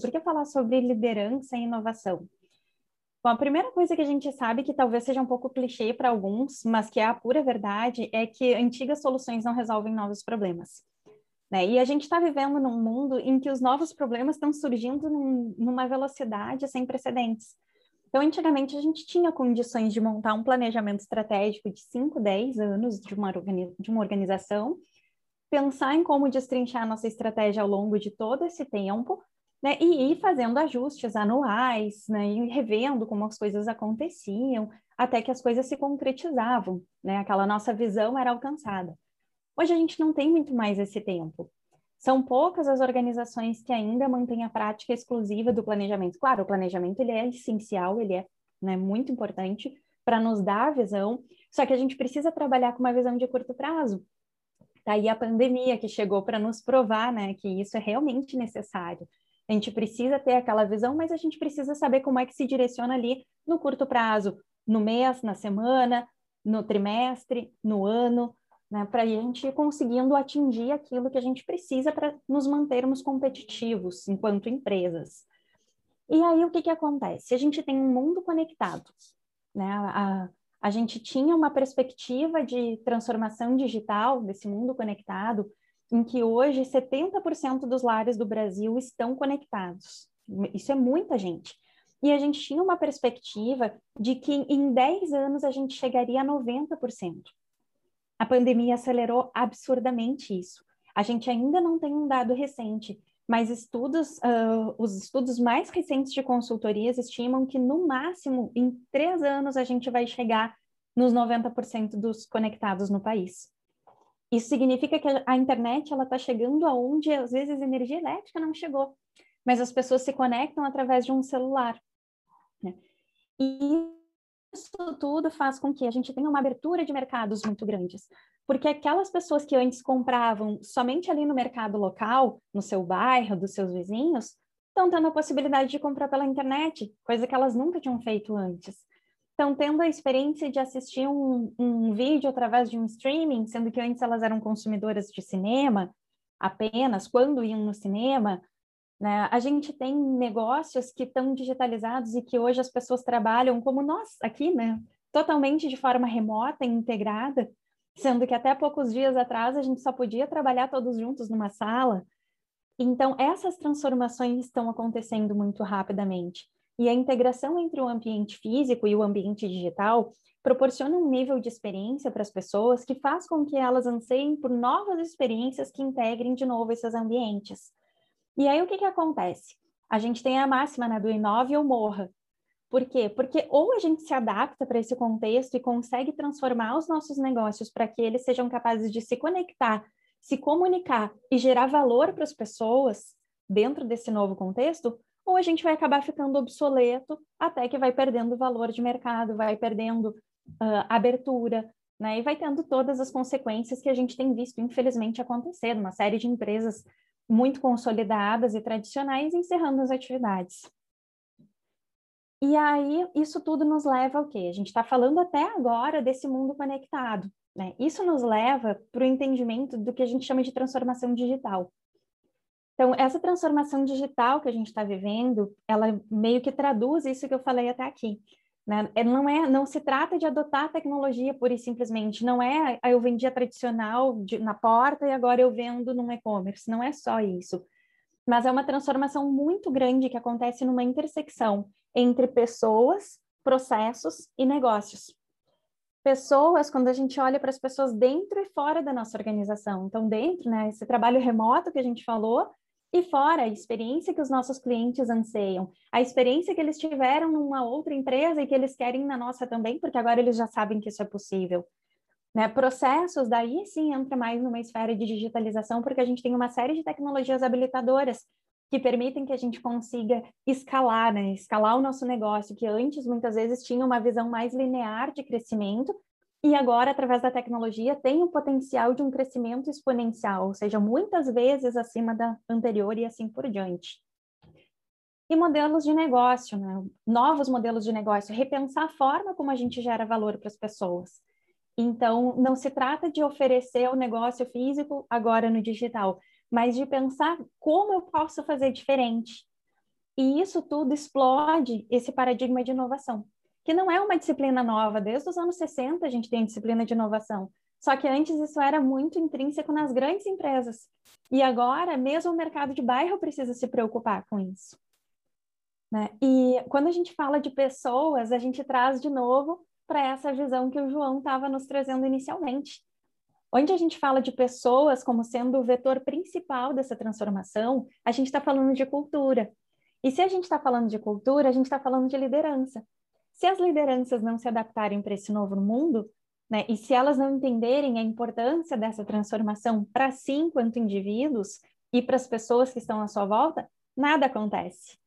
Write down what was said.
Por que falar sobre liderança e inovação? Bom, a primeira coisa que a gente sabe, que talvez seja um pouco clichê para alguns, mas que é a pura verdade, é que antigas soluções não resolvem novos problemas. Né? E a gente está vivendo num mundo em que os novos problemas estão surgindo num, numa velocidade sem precedentes. Então, antigamente, a gente tinha condições de montar um planejamento estratégico de 5, 10 anos de uma, de uma organização, pensar em como destrinchar a nossa estratégia ao longo de todo esse tempo né, e ir fazendo ajustes anuais, né, e revendo como as coisas aconteciam, até que as coisas se concretizavam, né, aquela nossa visão era alcançada. Hoje a gente não tem muito mais esse tempo. São poucas as organizações que ainda mantêm a prática exclusiva do planejamento. Claro, o planejamento ele é essencial, ele é né, muito importante para nos dar a visão, só que a gente precisa trabalhar com uma visão de curto prazo. Daí a pandemia que chegou para nos provar né, que isso é realmente necessário. A gente precisa ter aquela visão, mas a gente precisa saber como é que se direciona ali no curto prazo, no mês, na semana, no trimestre, no ano, né, para a gente ir conseguindo atingir aquilo que a gente precisa para nos mantermos competitivos enquanto empresas. E aí o que, que acontece? A gente tem um mundo conectado, né? A, a gente tinha uma perspectiva de transformação digital desse mundo conectado em que hoje 70% dos lares do Brasil estão conectados. Isso é muita gente. E a gente tinha uma perspectiva de que em 10 anos a gente chegaria a 90%. A pandemia acelerou absurdamente isso. A gente ainda não tem um dado recente, mas estudos, uh, os estudos mais recentes de consultorias estimam que no máximo em três anos a gente vai chegar nos 90% dos conectados no país. Isso significa que a internet ela está chegando aonde às vezes a energia elétrica não chegou, mas as pessoas se conectam através de um celular. Né? E isso tudo faz com que a gente tenha uma abertura de mercados muito grandes, porque aquelas pessoas que antes compravam somente ali no mercado local, no seu bairro, dos seus vizinhos, estão tendo a possibilidade de comprar pela internet, coisa que elas nunca tinham feito antes estão tendo a experiência de assistir um, um vídeo através de um streaming, sendo que antes elas eram consumidoras de cinema apenas, quando iam no cinema, né? A gente tem negócios que estão digitalizados e que hoje as pessoas trabalham como nós aqui, né? Totalmente de forma remota e integrada, sendo que até poucos dias atrás a gente só podia trabalhar todos juntos numa sala. Então, essas transformações estão acontecendo muito rapidamente. E a integração entre o ambiente físico e o ambiente digital proporciona um nível de experiência para as pessoas que faz com que elas anseiem por novas experiências que integrem de novo esses ambientes. E aí o que, que acontece? A gente tem a máxima né, do inove ou morra. Por quê? Porque ou a gente se adapta para esse contexto e consegue transformar os nossos negócios para que eles sejam capazes de se conectar, se comunicar e gerar valor para as pessoas dentro desse novo contexto, ou a gente vai acabar ficando obsoleto até que vai perdendo valor de mercado, vai perdendo uh, abertura, né? E vai tendo todas as consequências que a gente tem visto, infelizmente, acontecer, uma série de empresas muito consolidadas e tradicionais encerrando as atividades. E aí, isso tudo nos leva ao quê? A gente está falando até agora desse mundo conectado, né? Isso nos leva para o entendimento do que a gente chama de transformação digital. Então, essa transformação digital que a gente está vivendo, ela meio que traduz isso que eu falei até aqui. Né? É, não, é, não se trata de adotar a tecnologia pura e simplesmente, não é ah, eu vendia tradicional de, na porta e agora eu vendo no e-commerce, não é só isso. Mas é uma transformação muito grande que acontece numa intersecção entre pessoas, processos e negócios. Pessoas, quando a gente olha para as pessoas dentro e fora da nossa organização. Então, dentro, né, esse trabalho remoto que a gente falou, e fora a experiência que os nossos clientes anseiam, a experiência que eles tiveram numa outra empresa e que eles querem na nossa também, porque agora eles já sabem que isso é possível. Né? Processos, daí sim entra mais numa esfera de digitalização, porque a gente tem uma série de tecnologias habilitadoras que permitem que a gente consiga escalar, né? escalar o nosso negócio, que antes muitas vezes tinha uma visão mais linear de crescimento, e agora, através da tecnologia, tem o potencial de um crescimento exponencial, ou seja, muitas vezes acima da anterior e assim por diante. E modelos de negócio, né? novos modelos de negócio, repensar a forma como a gente gera valor para as pessoas. Então, não se trata de oferecer o negócio físico agora no digital, mas de pensar como eu posso fazer diferente. E isso tudo explode esse paradigma de inovação, que não é uma disciplina nova. Desde os anos 60 a gente tem disciplina de inovação. Só que antes isso era muito intrínseco nas grandes empresas. E agora, mesmo o mercado de bairro precisa se preocupar com isso. Né? E quando a gente fala de pessoas, a gente traz de novo para essa visão que o João estava nos trazendo inicialmente. Onde a gente fala de pessoas como sendo o vetor principal dessa transformação, a gente está falando de cultura. E se a gente está falando de cultura, a gente está falando de liderança. Se as lideranças não se adaptarem para esse novo mundo, né, e se elas não entenderem a importância dessa transformação para si enquanto indivíduos e para as pessoas que estão à sua volta, nada acontece.